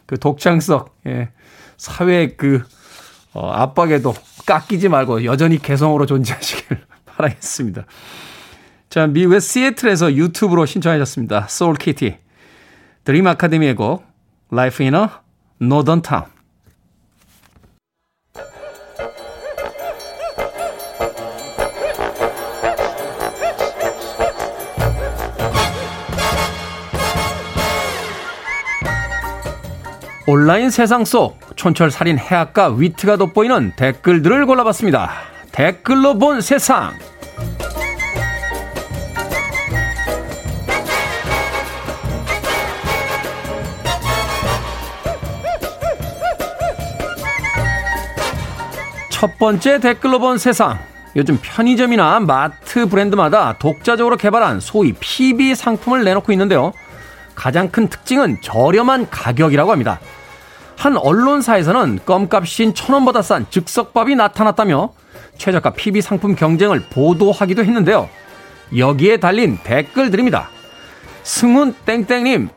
그 독창석, 예. 사회의 그, 어, 압박에도 깎이지 말고 여전히 개성으로 존재하시길 바라겠습니다. 자, 미국의 시애틀에서 유튜브로 신청하셨습니다. 소울 키티. 드림 아카데미의 곡, Life in a Northern Town. 온라인 세상 속 촌철살인 해악과 위트가 돋보이는 댓글들을 골라봤습니다. 댓글로 본 세상. 첫 번째 댓글로 본 세상. 요즘 편의점이나 마트 브랜드마다 독자적으로 개발한 소위 PB 상품을 내놓고 있는데요. 가장 큰 특징은 저렴한 가격이라고 합니다. 한 언론사에서는 껌값인 천원보다 싼 즉석밥이 나타났다며 최저가 PB 상품 경쟁을 보도하기도 했는데요. 여기에 달린 댓글들입니다. 승훈 땡땡님,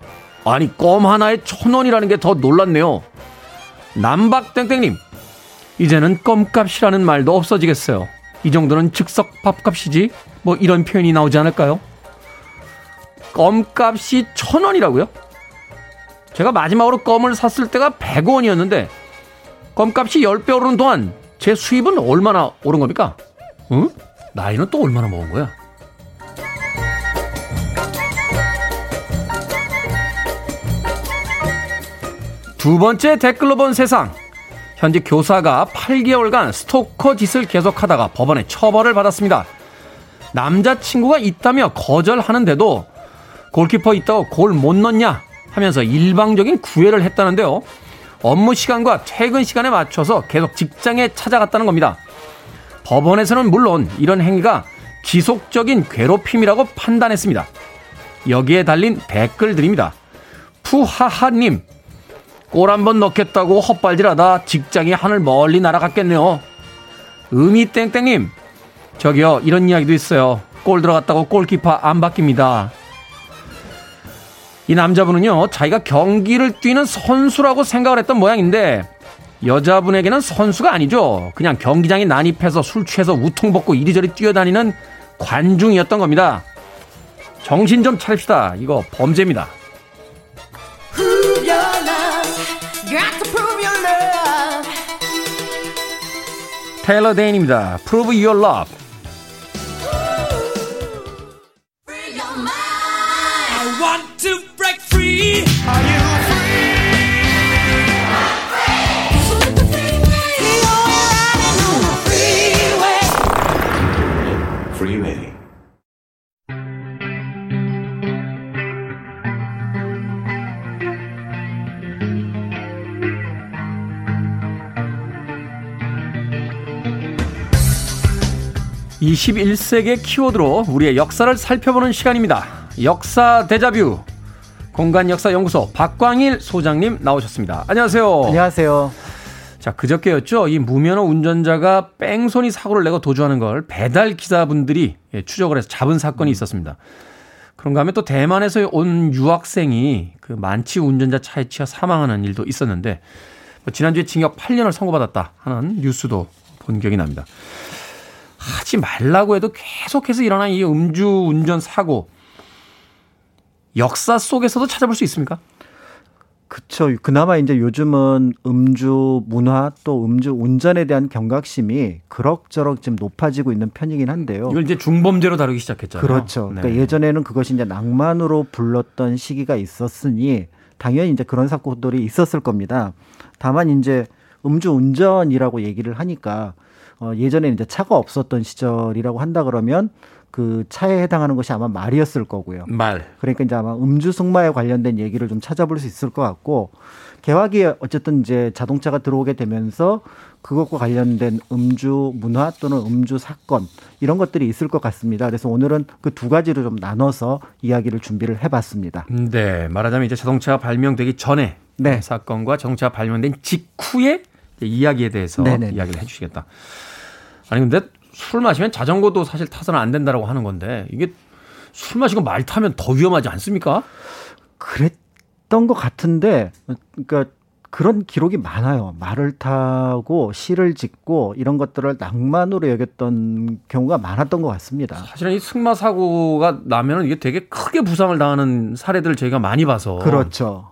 아니 껌 하나에 천 원이라는 게 더 놀랐네요. 남박 땡땡님, 이제는 껌값이라는 말도 없어지겠어요. 이 정도는 즉석 밥값이지? 뭐 이런 표현이 나오지 않을까요? 껌값이 천 원이라고요? 제가 마지막으로 껌을 샀을 때가 100원이었는데 껌값이 10배 오르는 동안 제 수입은 얼마나 오른 겁니까? 응? 나이는 또 얼마나 먹은 거야? 두 번째 댓글로 본 세상. 현재 교사가 8개월간 스토커 짓을 계속하다가 법원에 처벌을 받았습니다. 남자친구가 있다며 거절하는데도 골키퍼 있다고 골 못 넣냐 하면서 일방적인 구애를 했다는데요. 업무 시간과 퇴근 시간에 맞춰서 계속 직장에 찾아갔다는 겁니다. 법원에서는 물론 이런 행위가 지속적인 괴롭힘이라고 판단했습니다. 여기에 달린 댓글들입니다. 푸하하님, 골 한 번 넣겠다고 헛발질하다 직장이 하늘 멀리 날아갔겠네요. 의미땡땡님, 저기요, 이런 이야기도 있어요. 골 들어갔다고 골키퍼 안 바뀝니다. 이 남자분은요, 자기가 경기를 뛰는 선수라고 생각을 했던 모양인데, 여자분에게는 선수가 아니죠. 그냥 경기장에 난입해서 술 취해서 우통 벗고 이리저리 뛰어다니는 관중이었던 겁니다. 정신 좀 차립시다. 이거 범죄입니다. 테일러 데인입니다. Prove your love. 21세기의 키워드로 우리의 역사를 살펴보는 시간입니다. 역사 대자뷰. 공간 역사 연구소 박광일 소장님 나오셨습니다. 안녕하세요. 안녕하세요. 자, 그저께였죠. 이 무면허 운전자가 뺑소니 사고를 내고 도주하는 걸 배달 기사분들이 예, 추적을 해서 잡은 사건이 있었습니다. 그런가 하면 또 대만에서 온 유학생이 그 만취 운전자 차에 치여 사망하는 일도 있었는데 뭐 지난주에 징역 8년을 선고받았다 하는 뉴스도 본 기억이 납니다. 하지 말라고 해도 계속해서 일어난 이 음주 운전 사고 역사 속에서도 찾아볼 수 있습니까? 그쵸. 그나마 이제 요즘은 음주 문화 또 음주 운전에 대한 경각심이 그럭저럭 지금 높아지고 있는 편이긴 한데요. 이걸 이제 중범죄로 다루기 시작했잖아요. 그렇죠. 네. 그러니까 예전에는 그것이 이제 낭만으로 불렀던 시기가 있었으니 당연히 이제 그런 사고들이 있었을 겁니다. 다만 이제 음주 운전이라고 얘기를 하니까 어, 예전에 이제 차가 없었던 시절이라고 한다 그러면 그 차에 해당하는 것이 아마 말이었을 거고요. 말. 그러니까 이제 아마 음주 승마에 관련된 얘기를 좀 찾아볼 수 있을 것 같고 개화기 어쨌든 이제 자동차가 들어오게 되면서 그것과 관련된 음주 문화 또는 음주 사건 이런 것들이 있을 것 같습니다. 그래서 오늘은 그 두 가지로 좀 나눠서 이야기를 준비를 해봤습니다. 네. 말하자면 이제 자동차가 발명되기 전에 네. 사건과 자동차가 발명된 직후의 이야기에 대해서 네네. 이야기를 해주시겠다. 아니 근데 술 마시면 자전거도 사실 타서는 안 된다라고 하는 건데 이게 술 마시고 말 타면 더 위험하지 않습니까? 그랬던 것 같은데 그러니까 그런 기록이 많아요. 말을 타고 시를 짓고 이런 것들을 낭만으로 여겼던 경우가 많았던 것 같습니다. 사실은 이 승마 사고가 나면은 이게 되게 크게 부상을 당하는 사례들을 저희가 많이 봐서 그렇죠.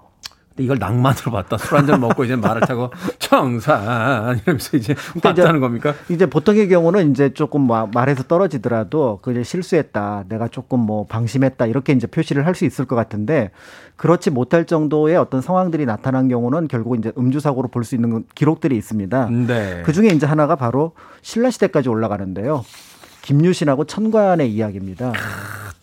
근데 이걸 낭만으로 봤다. 술 한 잔 먹고 이제 말을 타고 청산 이러면서 이제 그러니까 이제 봤다는 겁니까? 이제 보통의 경우는 이제 조금 뭐 말에서 떨어지더라도 그 이제 실수했다, 내가 조금 뭐 방심했다 이렇게 이제 표시를 할 수 있을 것 같은데 그렇지 못할 정도의 어떤 상황들이 나타난 경우는 결국 이제 음주 사고로 볼 수 있는 기록들이 있습니다. 네. 그 중에 이제 하나가 바로 신라 시대까지 올라가는데요. 김유신하고 천관의 이야기입니다.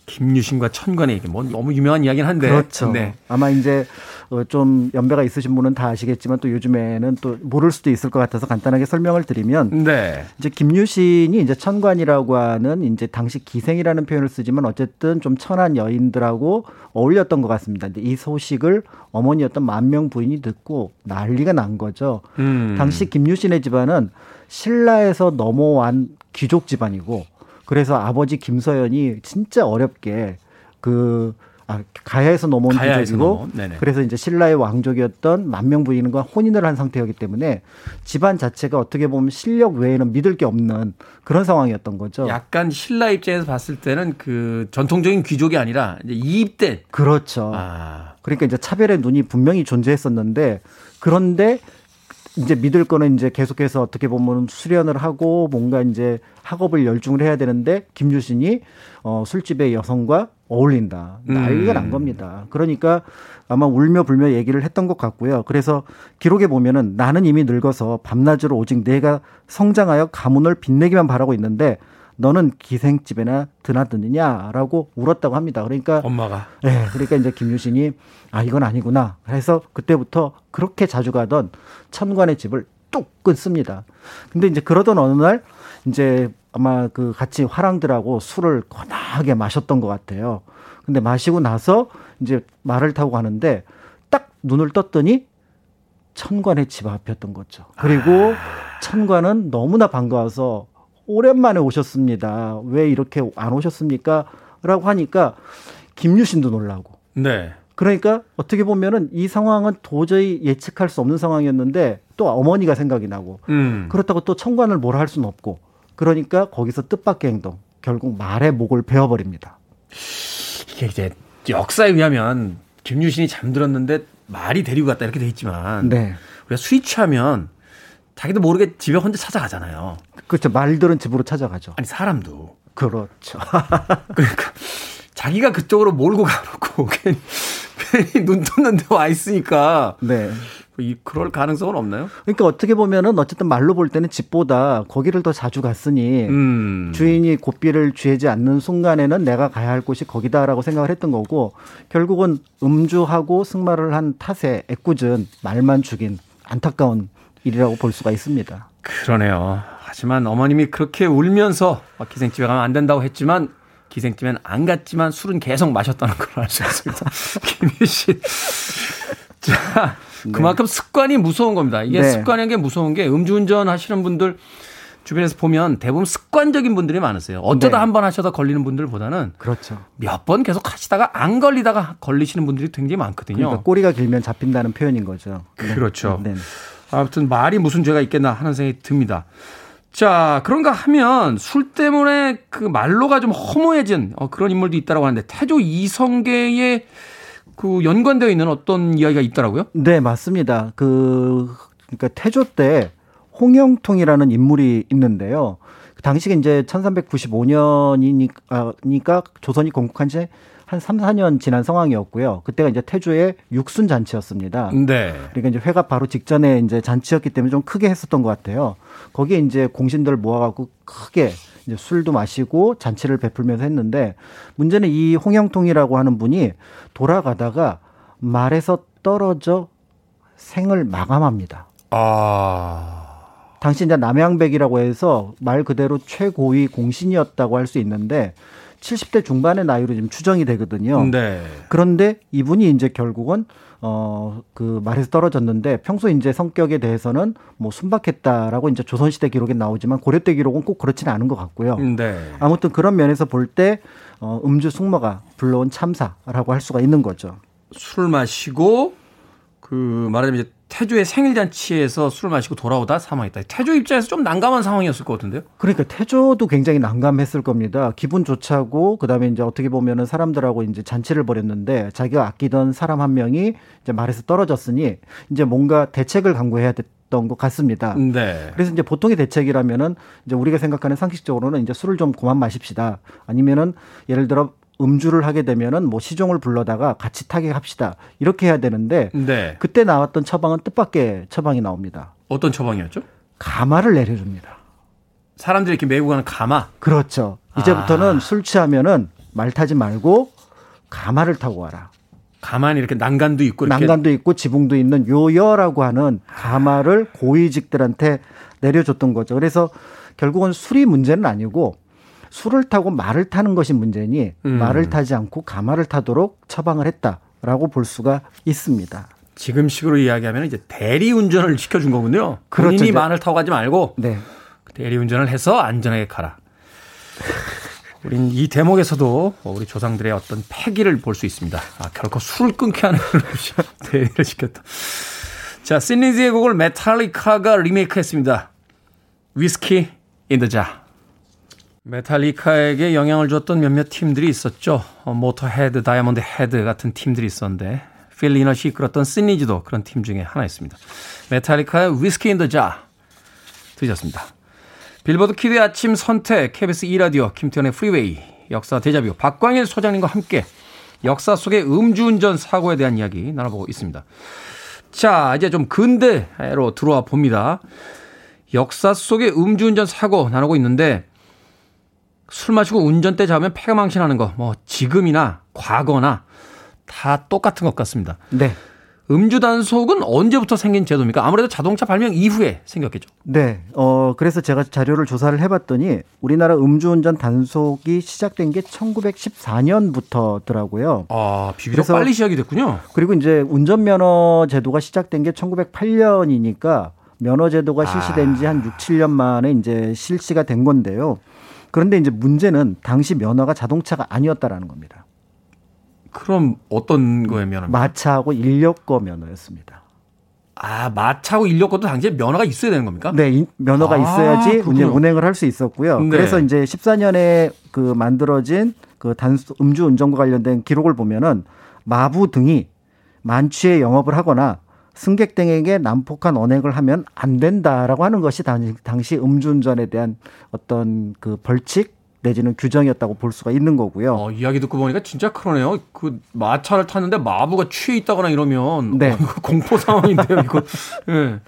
김유신과 천관의 얘기 뭐 너무 유명한 이야기는 한데 그렇죠. 네. 아마 이제 어, 좀 연배가 있으신 분은 다 아시겠지만 또 요즘에는 또 모를 수도 있을 것 같아서 간단하게 설명을 드리면 네. 이제 김유신이 이제 천관이라고 하는 이제 당시 기생이라는 표현을 쓰지만 어쨌든 좀 천한 여인들하고 어울렸던 것 같습니다. 근데 이 소식을 어머니였던 만명 부인이 듣고 난리가 난 거죠. 음. 당시 김유신의 집안은 신라에서 넘어온 귀족 집안이고 그래서 아버지 김서연이 진짜 어렵게 그 아, 가야에서 넘어온 귀족이고. 그래서 이제 신라의 왕족이었던 만명 부인과 혼인을 한 상태였기 때문에 집안 자체가 어떻게 보면 실력 외에는 믿을 게 없는 그런 상황이었던 거죠. 약간 신라 입장에서 봤을 때는 그 전통적인 귀족이 아니라 이제 이입된 그렇죠. 아. 그러니까 이제 차별의 눈이 분명히 존재했었는데 그런데 이제 믿을 거는 이제 계속해서 어떻게 보면 수련을 하고 뭔가 이제 학업을 열중을 해야 되는데 김유신이 어 술집의 여성과 어울린다. 난리가 음. 난 겁니다. 그러니까 아마 울며 불며 얘기를 했던 것 같고요. 그래서 기록에 보면은 나는 이미 늙어서 밤낮으로 오직 내가 성장하여 가문을 빛내기만 바라고 있는데 너는 기생집에나 드나드느냐라고 울었다고 합니다. 그러니까 엄마가 네, 그러니까 이제 김유신이 아 이건 아니구나. 그래서 그때부터 그렇게 자주 가던 천관의 집을 뚝 끊습니다. 근데 이제 그러던 어느 날 이제 아마 그 같이 화랑들하고 술을 거나하게 마셨던 것 같아요. 근데 마시고 나서 이제 말을 타고 가는데 딱 눈을 떴더니 천관의 집 앞이었던 거죠. 그리고 천관은 너무나 반가워서 오랜만에 오셨습니다. 왜 이렇게 안 오셨습니까? 라고 하니까 김유신도 놀라고. 네. 그러니까 어떻게 보면은 이 상황은 도저히 예측할 수 없는 상황이었는데 또 어머니가 생각이 나고 음. 그렇다고 또 천관을 뭐라 할 수는 없고 그러니까 거기서 뜻밖의 행동 결국 말의 목을 베어버립니다. 이게 이제 역사에 의하면 김유신이 잠들었는데 말이 데리고 갔다 이렇게 돼 있지만 네. 우리가 술 취하면 자기도 모르게 집에 혼자 찾아가잖아요. 그렇죠. 말들은 집으로 찾아가죠. 아니 사람도 그렇죠. 그러니까 자기가 그쪽으로 몰고 가놓고 괜히, 괜히 눈 떴는데 와 있으니까 네. 이 그럴 가능성은 없나요? 그러니까 어떻게 보면은 어쨌든 말로 볼 때는 집보다 거기를 더 자주 갔으니 음. 주인이 고삐를 쥐지 않는 순간에는 내가 가야 할 곳이 거기다라고 생각을 했던 거고 결국은 음주하고 승마를 한 탓에 애꿎은 말만 죽인 안타까운 일이라고 볼 수가 있습니다. 그러네요. 하지만 어머님이 그렇게 울면서 기생집에 가면 안 된다고 했지만 기생집엔 안 갔지만 술은 계속 마셨다는 걸 알 수 있습니다. 김희 씨. 자, 그만큼 습관이 무서운 겁니다. 이게 네. 습관이라는 게 무서운 게 음주운전 하시는 분들 주변에서 보면 대부분 습관적인 분들이 많으세요. 어쩌다 네. 한번 하셔다 걸리는 분들보다는 그렇죠. 몇 번 계속 하시다가 안 걸리다가 걸리시는 분들이 굉장히 많거든요. 그러니까 꼬리가 길면 잡힌다는 표현인 거죠. 네. 그렇죠. 네. 아무튼 말이 무슨 죄가 있겠나 하는 생각이 듭니다. 자, 그런가 하면 술 때문에 그 말로가 좀 허무해진 어, 그런 인물도 있다라고 하는데 태조 이성계에 그 연관되어 있는 어떤 이야기가 있더라고요. 네, 맞습니다. 그 그러니까 태조 때 홍영통이라는 인물이 있는데요. 당시에 이제 1395년이니까 조선이 건국한 지 한 3, 4년 지난 상황이었고요. 그때가 이제 태조의 육순 잔치였습니다. 네. 그러니까 이제 회가 바로 직전에 이제 잔치였기 때문에 좀 크게 했었던 것 같아요. 거기에 이제 공신들 모아갖고 크게 이제 술도 마시고 잔치를 베풀면서 했는데 문제는 이 홍영통이라고 하는 분이 돌아가다가 말에서 떨어져 생을 마감합니다. 아. 당시 이제 남양백이라고 해서 말 그대로 최고위 공신이었다고 할 수 있는데 70대 중반의 나이로 지금 추정이 되거든요. 네. 그런데 이분이 이제 결국은 어 그 말에서 떨어졌는데 평소 이제 성격에 대해서는 뭐 순박했다라고 이제 조선시대 기록에 나오지만 고려때 기록은 꼭 그렇지는 않은 것 같고요. 네. 아무튼 그런 면에서 볼 때 어, 음주 숙모가 불러온 참사라고 할 수가 있는 거죠. 술 마시고 그 말하자면 이제 태조의 생일 잔치에서 술을 마시고 돌아오다 사망했다. 태조 입장에서 좀 난감한 상황이었을 것 같은데요. 그러니까 태조도 굉장히 난감했을 겁니다. 기분 좋자고 그 다음에 이제 어떻게 보면은 사람들하고 이제 잔치를 벌였는데 자기가 아끼던 사람 한 명이 이제 말에서 떨어졌으니 이제 뭔가 대책을 강구해야 됐던 것 같습니다. 네. 그래서 이제 보통의 대책이라면은 이제 우리가 생각하는 상식적으로는 이제 술을 좀 그만 마십시다. 아니면은 예를 들어 음주를 하게 되면은 뭐 시종을 불러다가 같이 타격합시다. 이렇게 해야 되는데 네. 그때 나왔던 처방은 뜻밖의 처방이 나옵니다. 어떤 처방이었죠? 가마를 내려줍니다. 사람들이 이렇게 메고 가는 가마. 그렇죠. 이제부터는 아. 술 취하면은 말 타지 말고 가마를 타고 와라. 가만히 이렇게 난간도 있고 이렇게 난간도 있고 지붕도 있는 요여라고 하는 가마를 고위직들한테 내려줬던 거죠. 그래서 결국은 술이 문제는 아니고 술을 타고 말을 타는 것이 문제니 음. 말을 타지 않고 가마를 타도록 처방을 했다라고 볼 수가 있습니다. 지금 식으로 이야기하면 이제 대리 운전을 시켜준 거군요. 그렇죠. 본인이 말을 타고 가지 말고 네. 대리 운전을 해서 안전하게 가라. 우린 이 대목에서도 우리 조상들의 어떤 패기를 볼 수 있습니다. 아, 결코 술을 끊게 하는 대리를 시켰다. 자, 씬 리지의 곡을 메탈리카가 리메이크 했습니다. Whiskey in the Jar. 메탈리카에게 영향을 줬던 몇몇 팀들이 있었죠. 어, 모터헤드, 다이아몬드 헤드 같은 팀들이 있었는데 필 리넛이 이끌었던 씬 리지도 그런 팀 중에 하나였습니다. 메탈리카의 Whiskey in the Jar 들으셨습니다. 빌보드 키드의 아침 선택, KBS 2라디오, 김태훈의 프리웨이, 역사 데자뷰, 박광일 소장님과 함께 역사 속의 음주운전 사고에 대한 이야기 나눠보고 있습니다. 자, 이제 좀 근대로 들어와 봅니다. 역사 속의 음주운전 사고 나누고 있는데 술 마시고 운전대 잡으면 패가망신하는 거, 뭐 지금이나 과거나 다 똑같은 것 같습니다. 네. 음주 단속은 언제부터 생긴 제도입니까? 아무래도 자동차 발명 이후에 생겼겠죠. 네. 어, 그래서 제가 자료를 조사를 해봤더니 우리나라 음주운전 단속이 시작된 게 1914년부터더라고요. 아, 비교적 빨리 시작이 됐군요. 그리고 이제 운전면허 제도가 시작된 게 1908년이니까 면허 제도가 실시된 지 한 6, 7년 만에 이제 실시가 된 건데요. 그런데 이제 문제는 당시 면허가 자동차가 아니었다라는 겁니다. 그럼 어떤 거에 면허입니까? 마차하고 인력거 면허였습니다. 아, 마차하고 인력거도 당시에 면허가 있어야 되는 겁니까? 네, 인- 면허가 아, 있어야지 그렇군요. 운행, 운행을 할 수 있었고요. 네. 그래서 이제 14년에 그 만들어진 그 단수 음주 운전과 관련된 기록을 보면은 마부 등이 만취해 영업을 하거나 승객 등에게 난폭한 언행을 하면 안 된다라고 하는 것이 당시, 음주운전에 대한 어떤 그 벌칙 내지는 규정이었다고 볼 수가 있는 거고요. 어, 이야기 듣고 보니까 진짜 그러네요. 그 마차를 탔는데 마부가 취해 있다거나 이러면 네. 공포 상황인데요, 이거. 예.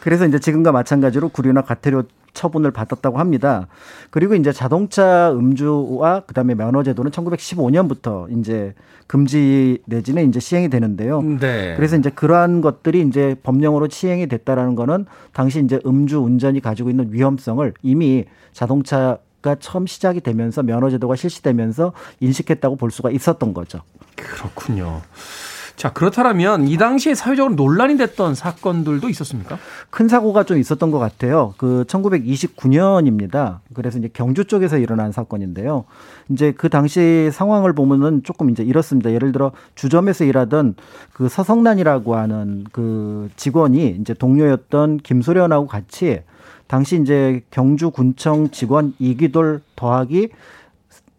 그래서 이제 지금과 마찬가지로 구류나 과태료 처분을 받았다고 합니다. 그리고 이제 자동차 음주와 그다음에 면허 제도는 1915년부터 이제 금지 내지는 이제 시행이 되는데요. 네. 그래서 이제 그러한 것들이 이제 법령으로 시행이 됐다라는 거는 당시 이제 음주 운전이 가지고 있는 위험성을 이미 자동차 가 처음 시작이 되면서 면허 제도가 실시되면서 인식했다고 볼 수가 있었던 거죠. 그렇군요. 자, 그렇다면 이 당시에 사회적으로 논란이 됐던 사건들도 있었습니까? 큰 사고가 좀 있었던 것 같아요. 그 1929년입니다. 그래서 이제 경주 쪽에서 일어난 사건인데요. 이제 그 당시 상황을 보면은 조금 이제 이렇습니다. 예를 들어 주점에서 일하던 그 서성란이라고 하는 그 직원이 이제 동료였던 김소련하고 같이 당시 이제 경주 군청 직원 이기돌 더하기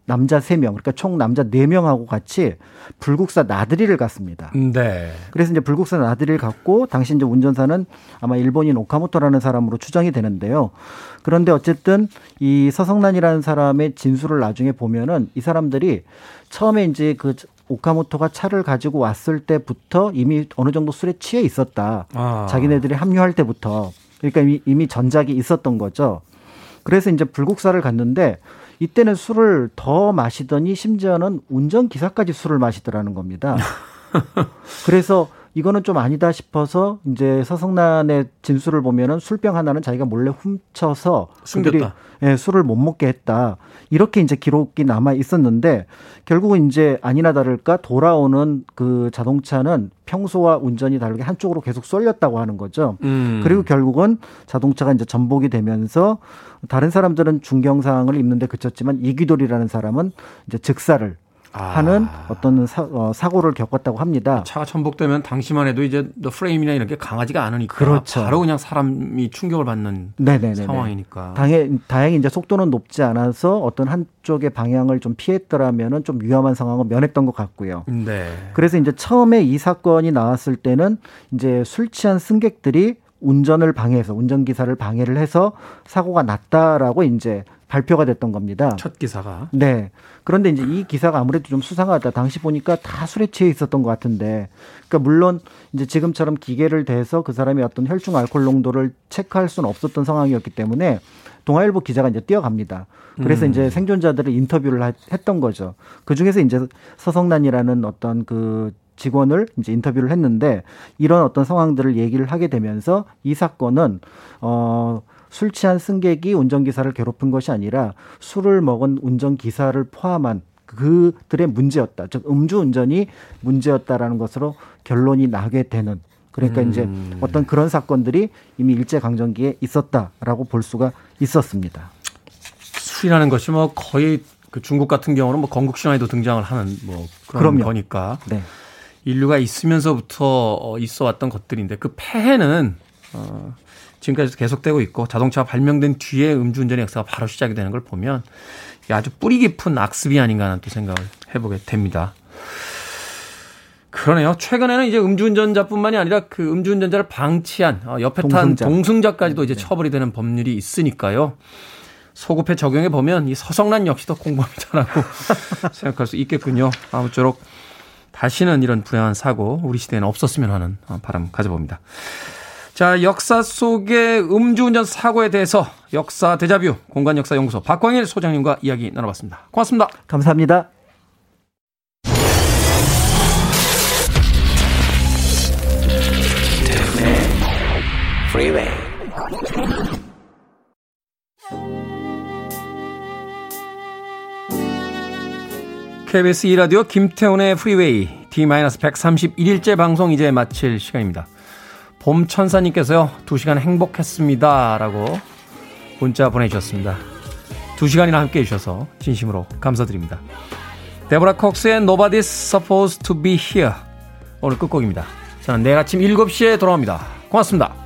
남자 3명, 그러니까 총 남자 4명하고 같이 불국사 나들이를 갔습니다. 네. 그래서 이제 불국사 나들이를 갔고 당시 이제 운전사는 아마 일본인 오카모토라는 사람으로 추정이 되는데요. 그런데 어쨌든 이 서성난이라는 사람의 진술을 나중에 보면은 이 사람들이 처음에 이제 그 오카모토가 차를 가지고 왔을 때부터 이미 어느 정도 술에 취해 있었다. 아. 자기네들이 합류할 때부터. 그러니까 이미, 이미 전작이 있었던 거죠. 그래서 이제 불국사를 갔는데 이때는 술을 더 마시더니 심지어는 운전 기사까지 술을 마시더라는 겁니다. 그래서 이거는 좀 아니다 싶어서 이제 서성난의 진술을 보면은 술병 하나는 자기가 몰래 훔쳐서 숨겼다. 예, 술을 못 먹게 했다. 이렇게 이제 기록이 남아 있었는데 결국은 이제 아니나 다를까 돌아오는 그 자동차는 평소와 운전이 다르게 한쪽으로 계속 쏠렸다고 하는 거죠. 음. 그리고 결국은 자동차가 이제 전복이 되면서 다른 사람들은 중경상을 입는데 그쳤지만 이기돌이라는 사람은 이제 즉사를 아. 하는 어떤 사, 어, 사고를 겪었다고 합니다. 차가 전복되면 당시만 해도 이제 너 프레임이나 이런 게 강하지가 않으니까 그렇죠. 바로 그냥 사람이 충격을 받는 네네네. 상황이니까. 당해, 다행히 이제 속도는 높지 않아서 어떤 한쪽의 방향을 좀 피했더라면은 좀 위험한 상황을 면했던 것 같고요. 네. 그래서 이제 처음에 이 사건이 나왔을 때는 이제 술 취한 승객들이 운전을 방해해서 운전기사를 방해를 해서 사고가 났다라고 이제 발표가 됐던 겁니다. 첫 기사가. 네. 그런데 이제 이 기사가 아무래도 좀 수상하다. 당시 보니까 다 술에 취해 있었던 것 같은데. 그러니까 물론 이제 지금처럼 기계를 대서 그 사람이 어떤 혈중 알코올 농도를 체크할 수는 없었던 상황이었기 때문에 동아일보 기자가 이제 뛰어갑니다. 그래서 음. 이제 생존자들을 인터뷰를 하- 했던 거죠. 그 중에서 이제 서성난이라는 어떤 그 직원을 이제 인터뷰를 했는데 이런 어떤 상황들을 얘기를 하게 되면서 이 사건은 어, 술 취한 승객이 운전기사를 괴롭힌 것이 아니라 술을 먹은 운전기사를 포함한 그들의 문제였다. 즉 음주운전이 문제였다라는 것으로 결론이 나게 되는 그러니까 음. 이제 어떤 그런 사건들이 이미 일제 강점기에 있었다라고 볼 수가 있었습니다. 술이라는 것이 뭐 거의 그 중국 같은 경우는 뭐 건국 신화에도 등장을 하는 뭐 그런 그럼요. 거니까 네. 인류가 있으면서부터 어, 있어 왔던 것들인데 그 폐해는 어, 지금까지도 계속되고 있고 자동차가 발명된 뒤에 음주운전의 역사가 바로 시작이 되는 걸 보면 아주 뿌리 깊은 악습이 아닌가 하는 또 생각을 해보게 됩니다. 그러네요. 최근에는 이제 음주운전자뿐만이 아니라 그 음주운전자를 방치한 어, 옆에 탄 동승자. 동승자 까지도 이제 처벌이 되는 법률이 있으니까요. 소급해 적용해 보면 이 서성난 역시도 공범자라고 생각할 수 있겠군요. 아무쪼록 다시는 이런 불행한 사고 우리 시대에는 없었으면 하는 어, 바람 가져봅니다. 자, 역사 속의 음주운전 사고에 대해서 역사 대자뷰 공간 역사 연구소 박광일 소장님과 이야기 나눠봤습니다. 고맙습니다. 감사합니다. Freeway. KBS 2라디오 김태훈의 프리웨이 D-131일째 방송 이제 마칠 시간입니다. 봄 천사님께서요, 2시간 행복했습니다. 라고 문자 보내주셨습니다. 2시간이나 함께 해 주셔서 진심으로 감사드립니다. 데보라 콕스의 Nobody's Supposed to be Here. 오늘 끝곡입니다. 저는 내일 아침 7시에 돌아옵니다. 고맙습니다.